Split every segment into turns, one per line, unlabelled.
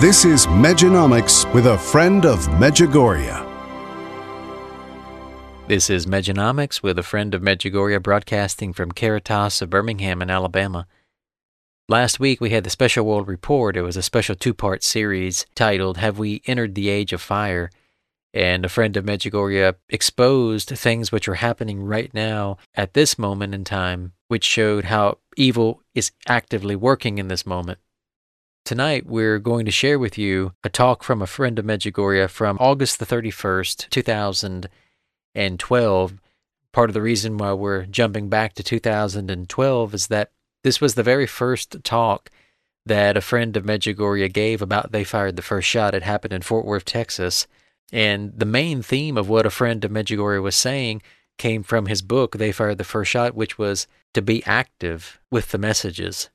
This is Medjonomics with a friend of Medjugorje.
This is Medjonomics with a friend of Medjugorje broadcasting from Caritas of Birmingham in Alabama. Last week we had the Special World Report. It was a special two part series titled Have We Entered the Age of Fire? And a friend of Medjugorje exposed things which are happening right now at this moment in time, which showed how evil is actively working in this moment. Tonight, we're going to share with you a talk from a friend of Medjugorje from August the 31st, 2012. Part of the reason why we're jumping back to 2012 is that this was the very first talk that a friend of Medjugorje gave about they fired the first shot. It happened in Fort Worth, Texas. And the main theme of what a friend of Medjugorje was saying came from his book, They Fired the First Shot, which was to be active with the messages.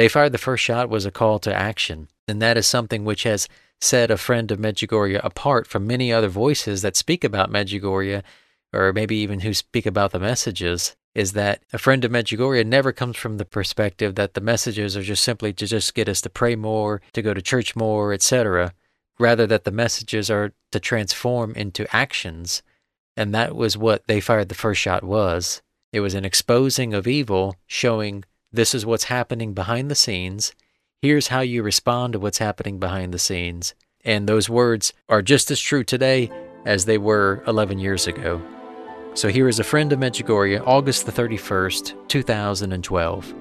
They Fired the First Shot was a call to action, and that is something which has set a friend of Medjugorje apart from many other voices that speak about Medjugorje, or maybe even who speak about the messages, is that a friend of Medjugorje never comes from the perspective that the messages are just simply to just get us to pray more, to go to church more, etc. Rather that the messages are to transform into actions. And that was what They Fired the First Shot was. It was an exposing of evil, showing this is what's happening behind the scenes. Here's how you respond to what's happening behind the scenes. And those words are just as true today as they were 11 years ago. So here is a friend of Medjugorje, August the 31st, 2012.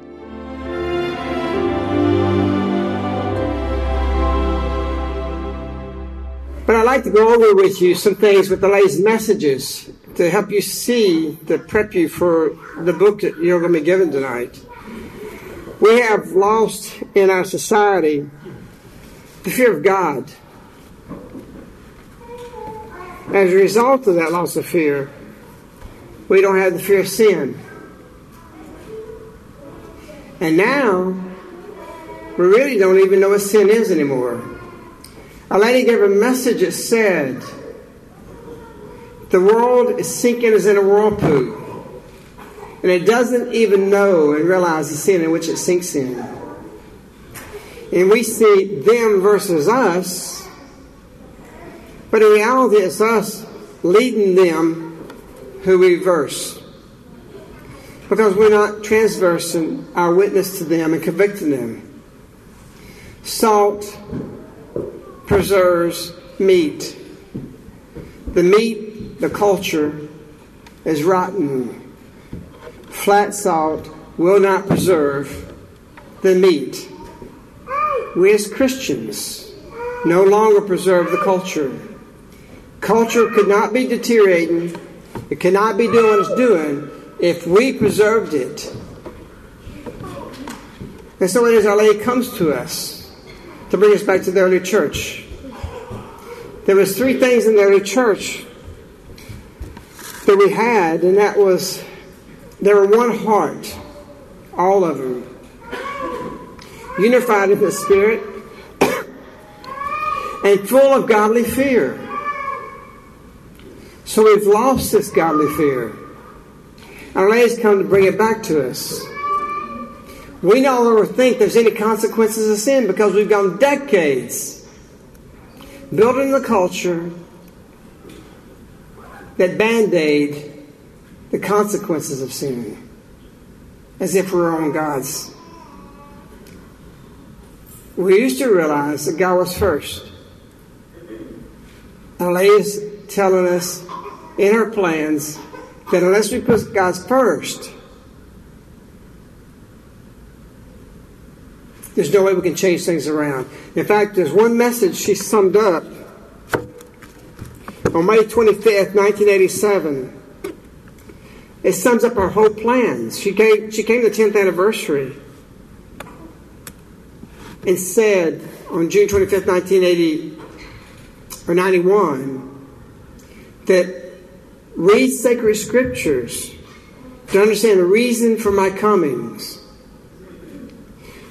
But I'd like to go over with you some things with the latest messages to help you see, to prep you for the book that you're going to be given tonight. We have lost in our society the fear of God. As a result of that loss of fear, we don't have the fear of sin. And now, we really don't even know what sin is anymore. A lady gave a message that said, The world is sinking as in a whirlpool and it doesn't even know and realize the sin in which it sinks in. And we see them versus us, but in reality, it's us leading them who we verse. Because we're not transversing our witness to them and convicting them. Salt preserves meat. The meat, the culture, is rotten flat salt will not preserve the meat. We as Christians no longer preserve the culture. Culture could not be deteriorating, it cannot be doing what it's doing if we preserved it. And so it is Our Lady comes to us to bring us back to the early church. There was three things in the early church that we had, and that was they were one heart, all of them, unified in the Spirit, and full of godly fear. So we've lost this godly fear. Our Lady's come to bring it back to us. We no longer think there's any consequences of sin because we've gone decades building the culture that band aid the consequences of sin as if we were on God's. We used to realize that God was first. Our is telling us in her plans that unless we put God first, There's no way we can change things around. In fact, there's one message she summed up on May 25th, 1987. It sums up our whole plans. She came, she came to the 10th anniversary and said on June 25th, 1980 or 91 that read sacred scriptures to understand the reason for my comings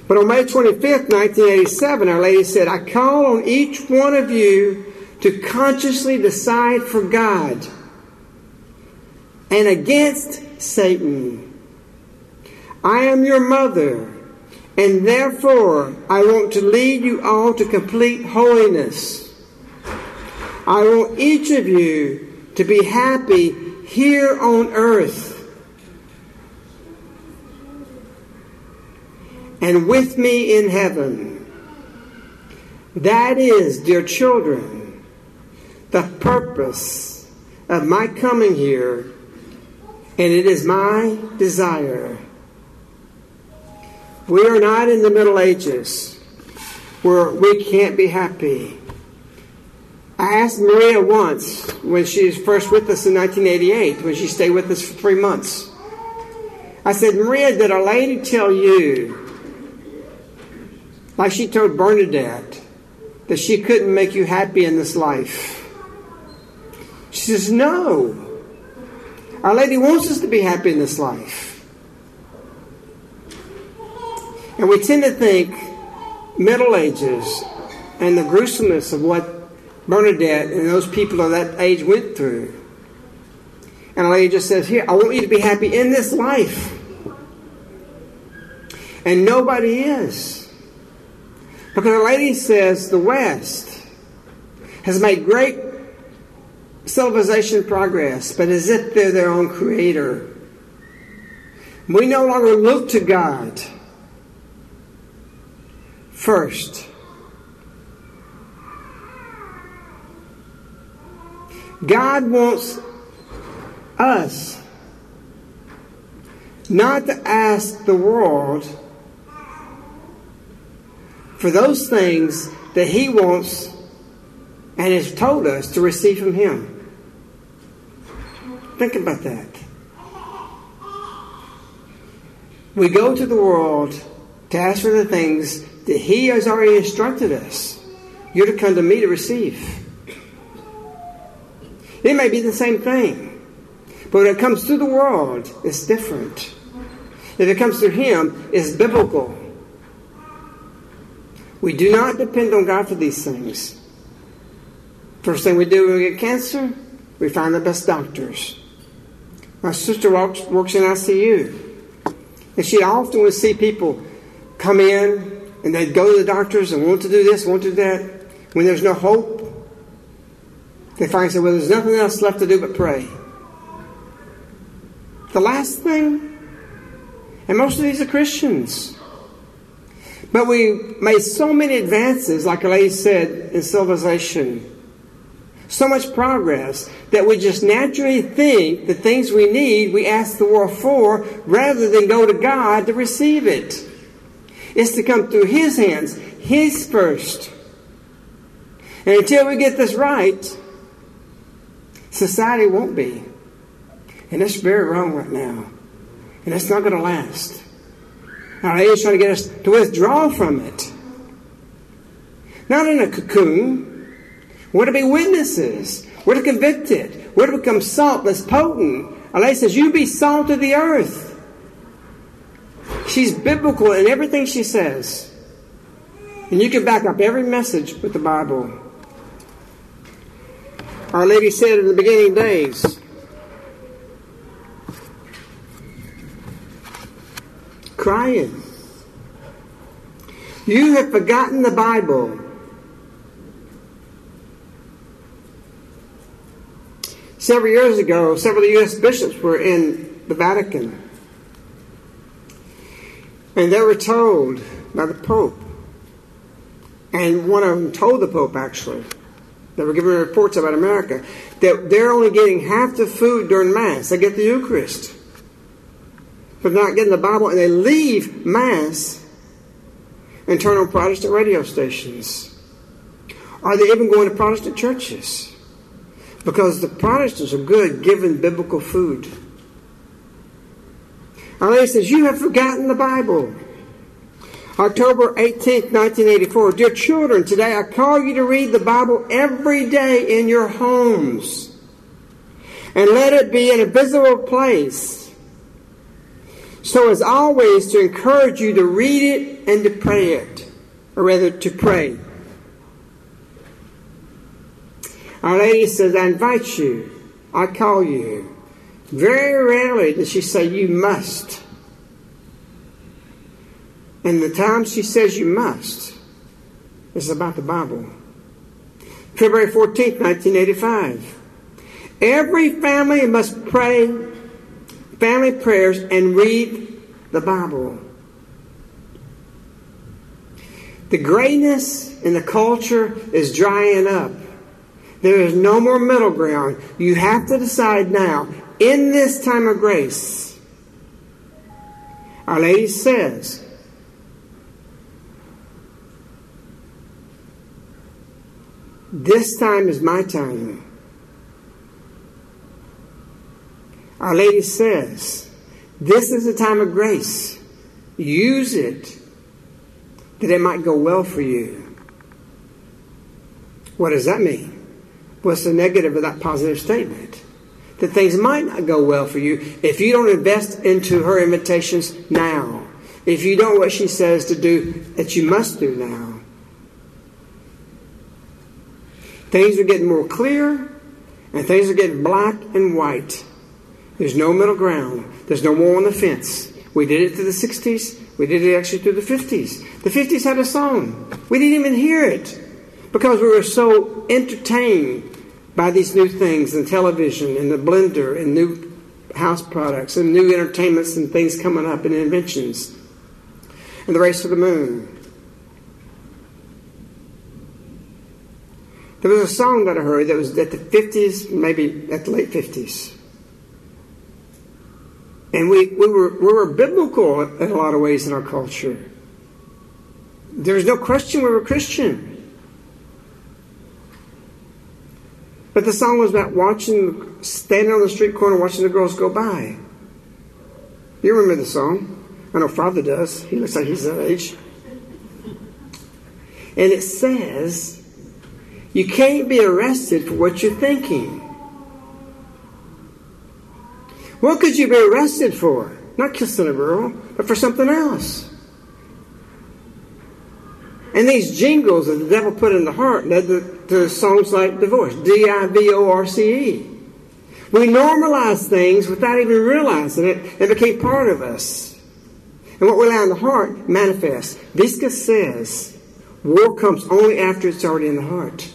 but on May 25th, 1987, Our Lady said, I call on each one of you to consciously decide for God and against Satan. I am your mother, and therefore I want to lead you all to complete holiness. I want each of you to be happy here on earth and with me in heaven. That is, dear children, the purpose of my coming here, and it is my desire. We are not in the Middle Ages where we can't be happy. I asked Maria once when she was first with us in 1988, when she stayed with us for three months. I said, Maria, did Our Lady tell you like she told Bernadette that she couldn't make you happy in this life. She says, No. Our Lady wants us to be happy in this life. And we tend to think Middle Ages and the gruesomeness of what Bernadette and those people of that age went through. And Our Lady just says, Here, I want you to be happy in this life. And nobody is. Because Our lady says the West has made great civilization progress, but as if they're their own creator. We no longer look to God first. God wants us not to ask the world for those things that He wants and has told us to receive from Him. Think about that. We go to the world to ask for the things that He has already instructed us. You're to come to me to receive. It may be the same thing, but when it comes through the world, it's different. If it comes through Him, it's biblical. We do not depend on God for these things. First thing we do when we get cancer, we find the best doctors. My sister works, works in ICU. And she often would see people come in and they'd go to the doctors and want to do this, want to do that. When there's no hope, they find say, well, there's nothing else left to do but pray. The last thing, and most of these are Christians. But we made so many advances, like Elay said, in civilization. So much progress that we just naturally think the things we need, we ask the world for, rather than go to God to receive it. It's to come through His hands, His first. And until we get this right, Society won't be. And that's very wrong right now. And that's not going to last. Our lady's trying to get us to withdraw from it. Not in a cocoon. We're to be witnesses. We're to convict it. We're to become salt that's potent. Lady says, You be salt of the earth. She's biblical in everything she says. And you can back up every message with the Bible. Our Lady said in the beginning days, crying, You have forgotten the Bible. Several years ago, several U.S. bishops were in the Vatican. And they were told by the Pope, and one of them told the Pope actually, they were giving reports about America, that they're only getting half the food during Mass. They get the Eucharist. But not getting the Bible, and they leave Mass and turn on Protestant radio stations. Are they even going to Protestant churches? Because the Protestants are good giving biblical food. Lady says, You have forgotten the Bible. October 18th, 1984. Dear children, today I call you to read the Bible every day in your homes. And let it be in a visible place. So as always to encourage you to read it and to pray it. Or rather to pray. Our Lady says, I invite you. I call you. Very rarely does she say, You must. And the time she says you must is about the Bible. February 14th, 1985. Every family must pray family prayers and read the Bible. The greatness in the culture is drying up. There is no more middle ground. You have to decide now in this time of grace, Our Lady says, This time is my time. Our Lady says, This is a time of grace. Use it that it might go well for you. What does that mean? What's the negative of that positive statement? that things might not go well for you if you don't invest into her invitations now. If you don't what she says to do that you must do now. Things are getting more clear and things are getting black and white. There's no middle ground. There's no more on the fence. We did it through the 60s. We did it actually through the 50s. The 50s had a song. We didn't even hear it because we were so entertained by these new things and television and the blender and new house products and new entertainments and things coming up and inventions and the race to the moon. There was a song that I heard that was at the 50s, maybe at the late 50s. And we, we, were, we were biblical in a lot of ways in our culture. There's no question we were Christian. But the song was about watching, standing on the street corner watching the girls go by. You remember the song? I know Father does. He looks like he's that age. And it says, you can't be arrested for what you're thinking. What could you be arrested for? Not kissing a girl, but for something else. And these jingles that the devil put in the heart led to, to songs like divorce, D I V O R C E. We normalize things without even realizing it and became part of us. And what we allow in the heart manifests. Vicka says war comes only after it's already in the heart.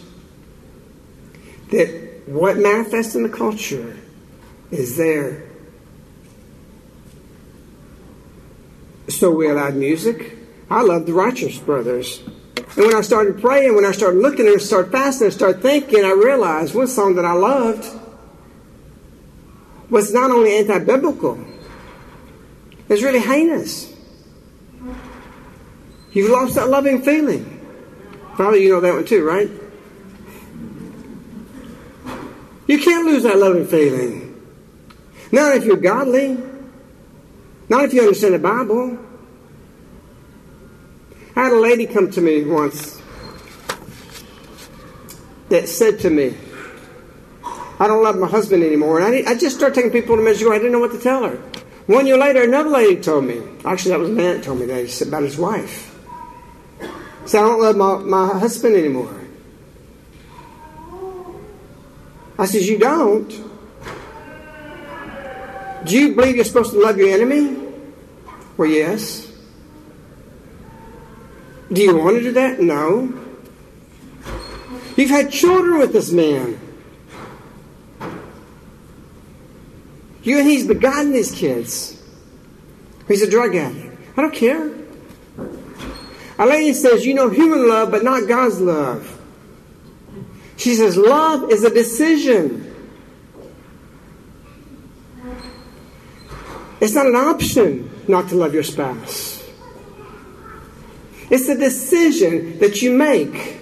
That what manifests in the culture is there. So we allowed music, I love the Righteous Brothers. And when I started praying, when I started looking and started fasting and started thinking, I realized one song that I loved was not only anti biblical, it's really heinous. You've lost that loving feeling. Probably you know that one too, right? You can't lose that loving feeling. Not if you're godly. Not if you understand the Bible. I had a lady come to me once that said to me, I don't love my husband anymore. And I, I just started taking people to Medjugorje. I didn't know what to tell her. One year later, another lady told me. Actually, that was a man that told me that. He said about his wife. He said, I don't love my, my husband anymore. I says, You don't? Do you believe you're supposed to love your enemy? Well, yes. Do you want to do that? No. You've had children with this man. You and he's begotten these kids. He's a drug addict. I don't care. Lady says, You know human love, but not God's love. She says, Love is a decision. It's not an option not to love your spouse. It's a decision that you make.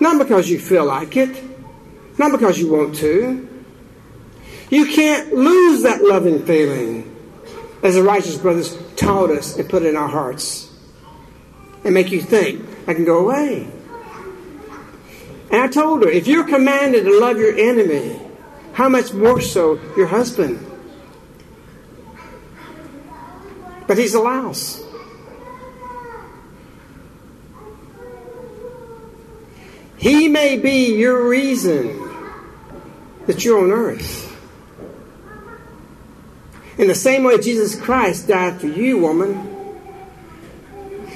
Not because you feel like it, not because you want to. You can't lose that loving feeling, as the righteous brothers taught us and put in our hearts, and make you think, I can go away. And I told her, if you're commanded to love your enemy, how much more so your husband? But he's a louse. He may be your reason that you're on earth. In the same way Jesus Christ died for you, woman,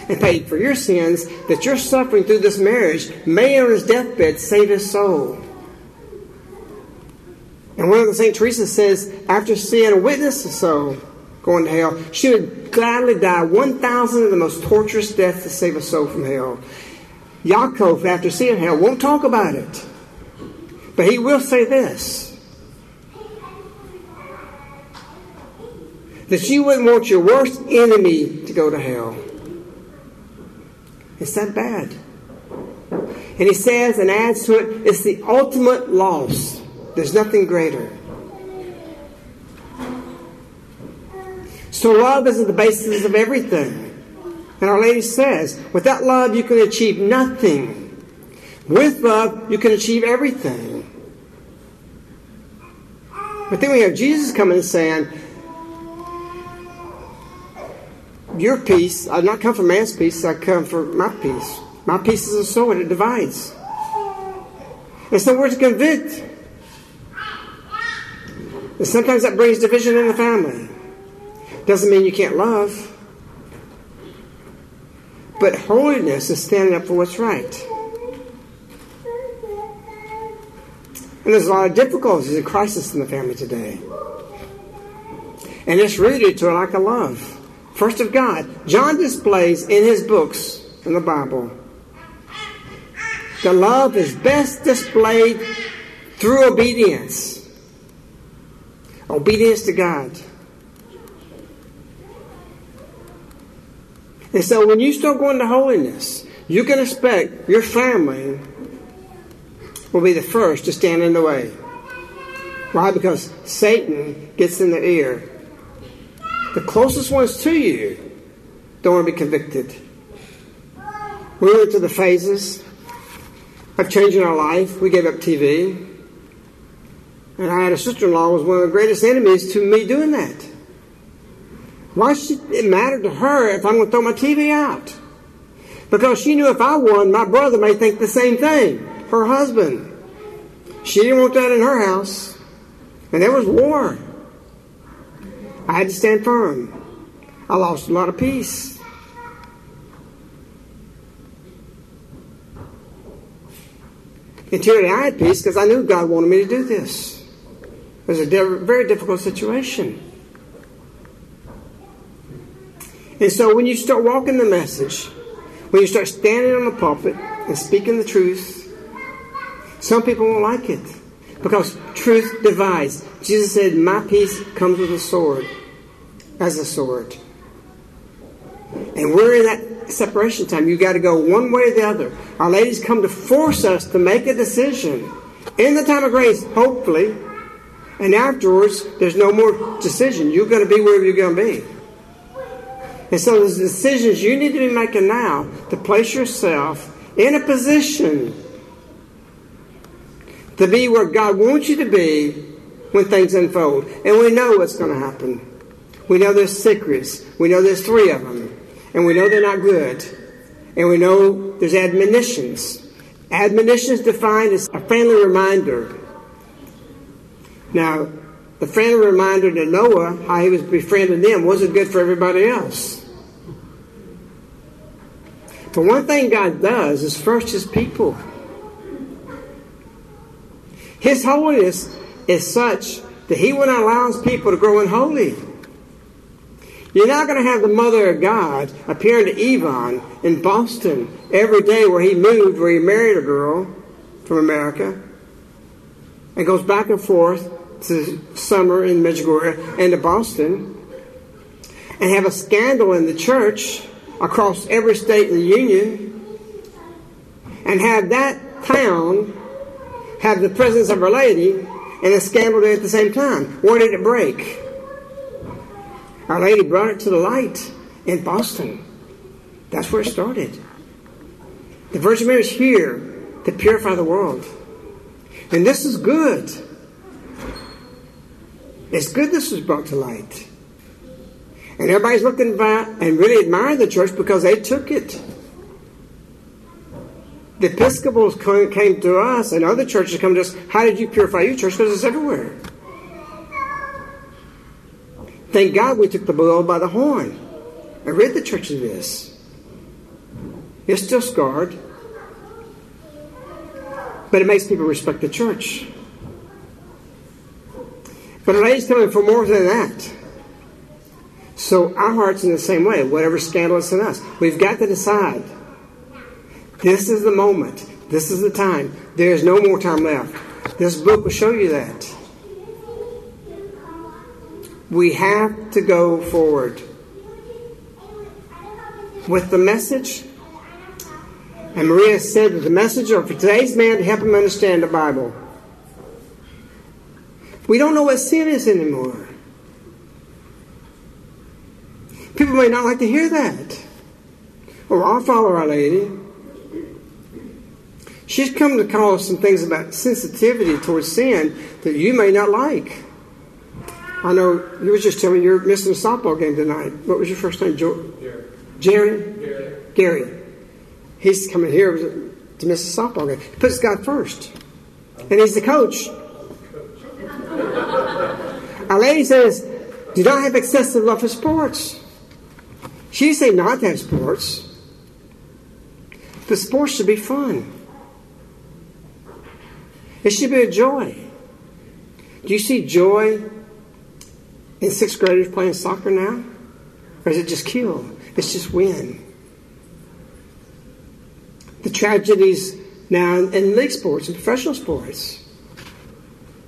and paid for your sins, that you're suffering through this marriage may on his deathbed save his soul. And one of the St. Teresa says, after seeing a witness of soul going to hell, she would gladly die 1,000 of the most torturous deaths to save a soul from hell. Jakov, after seeing hell, won't talk about it. But he will say this that you wouldn't want your worst enemy to go to hell. It's that bad. And he says and adds to it, it's the ultimate loss. There's nothing greater. So love is at the basis of everything. And Our Lady says, without love you can achieve nothing. With love you can achieve everything. But then we have Jesus coming and saying, Your peace, I not come for man's peace, I come for my peace. My peace is a sword, it divides. And so we're to convict. And sometimes that brings division in the family. Doesn't mean you can't love. But holiness is standing up for what's right. And there's a lot of difficulties and crisis in the family today. And it's rooted to a lack of love. First of God. John displays in his books in the Bible the love is best displayed through obedience. Obedience to God. And so when you start going to holiness, you can expect your family will be the first to stand in the way. Why? Because Satan gets in the ear. The closest ones to you don't want to be convicted. We went through the phases of changing our life. We gave up TV. And I had a sister in law was one of the greatest enemies to me doing that. Why should it matter to her if I'm going to throw my TV out? Because she knew if I won, my brother may think the same thing. Her husband. She didn't want that in her house. And there was war. I had to stand firm. I lost a lot of peace. Until I had peace because I knew God wanted me to do this. It was a very difficult situation. And so when you start walking the message, when you start standing on the pulpit and speaking the truth, some people won't like it because truth divides. Jesus said, My peace comes with a sword, as a sword. And we're in that separation time. You've got to go one way or the other. Our ladies come to force us to make a decision. In the time of grace, hopefully, and afterwards, there's no more decision. You're going to be wherever you're going to be. And so there's decisions you need to be making now to place yourself in a position to be where God wants you to be when things unfold. And we know what's going to happen. We know there's secrets. We know there's three of them. And we know they're not good. And we know there's admonitions. Admonitions defined as a friendly reminder. Now, the friendly reminder to Noah, how he was befriending them, wasn't good for everybody else. But one thing God does is first his people. His holiness is such that he will not allow his people to grow unholy. You're not going to have the Mother of God appearing to Ivan in Boston every day where he moved, where he married a girl from America, and goes back and forth to Summer in Medjugorje and to Boston, and have a scandal in the church across every state in the Union, and have that town have the presence of Our Lady and a scandal there at the same time. Where did it break? Our Lady brought it to the light in Boston. That's where it started. The Virgin Mary is here to purify the world. And this is good. It's good this was brought to light. And everybody's looking back and really admiring the church because they took it. The Episcopals came to us and other churches come to us. How did you purify your church? Because it's everywhere. Thank God we took the bull by the horn and rid the church of this. It's still scarred, but it makes people respect the church. But lady's coming for more than that. So our heart's in the same way, whatever scandalous in us. We've got to decide. This is the moment. This is the time. There's no more time left. This book will show you that. We have to go forward with the message. And Maria said that the message for today's man to help him understand the Bible. We don't know what sin is anymore. People may not like to hear that. Or I'll follow Our Lady. She's come to call us some things about sensitivity towards sin that you may not like. I know you were just telling me you're missing a softball game tonight. What was your first name?
Jerry.
Jerry?
Gary.
Gary. He's coming here to miss a softball game. He puts God first. And he's the coach. Our lady says, do not have excessive love for sports. She say not to have sports. The sports should be fun. It should be a joy. Do you see joy in sixth graders playing soccer now? Or is it just kill? It's just win. The tragedies now in league sports and professional sports.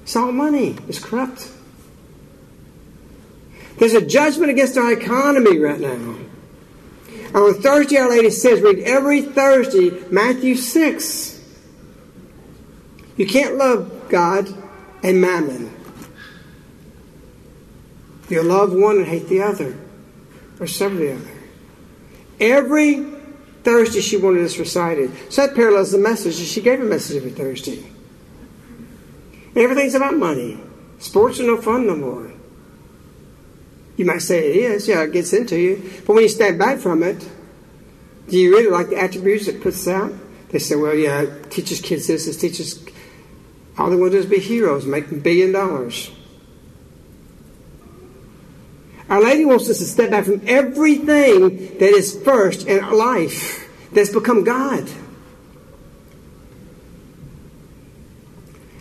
It's all money. It's corrupt. There's a judgment against our economy right now. On Thursday, Our Lady says, read every Thursday Matthew 6. You can't love God and mammon. You'll love one and hate the other, or some of the other. Every Thursday she wanted us recited. So that parallels the message, she gave a message every Thursday. Everything's about money. Sports are no fun no more. You might say it is, yeah, it gets into you. But when you stand back from it, do you really like the attributes it puts out? They say, well, yeah, it teaches kids this, it teaches. All they want to do is be heroes, make billion dollars. Our Lady wants us to step back from everything that is first in our life that's become God.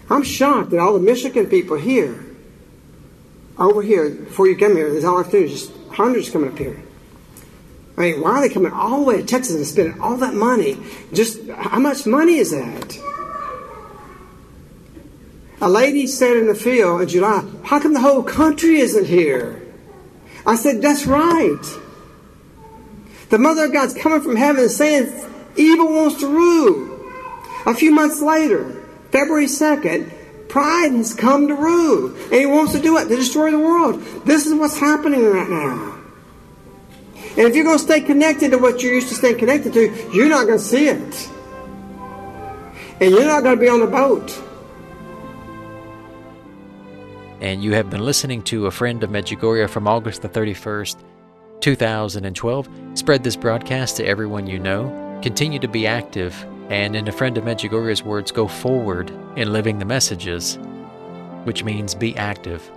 I'm shocked that all the Michigan people here, over here, before you come here, there's all afternoon, just hundreds coming up here. I mean, why are they coming all the way to Texas and spending all that money? Just how much money is that? A lady said in the field in July, How come the whole country isn't here? I said, That's right. The Mother of God's coming from heaven and saying evil wants to rule. A few months later, February 2nd, pride has come to rule. And he wants to do it to destroy the world. This is what's happening right now. And if you're going to stay connected to what you're used to staying connected to, you're not going to see it. And you're not going to be on the boat.
And you have been listening to A Friend of Medjugorje from August the 31st, 2012. Spread this broadcast to everyone you know. Continue to be active, and in A Friend of Medjugorje's words, go forward in living the messages, which means be active.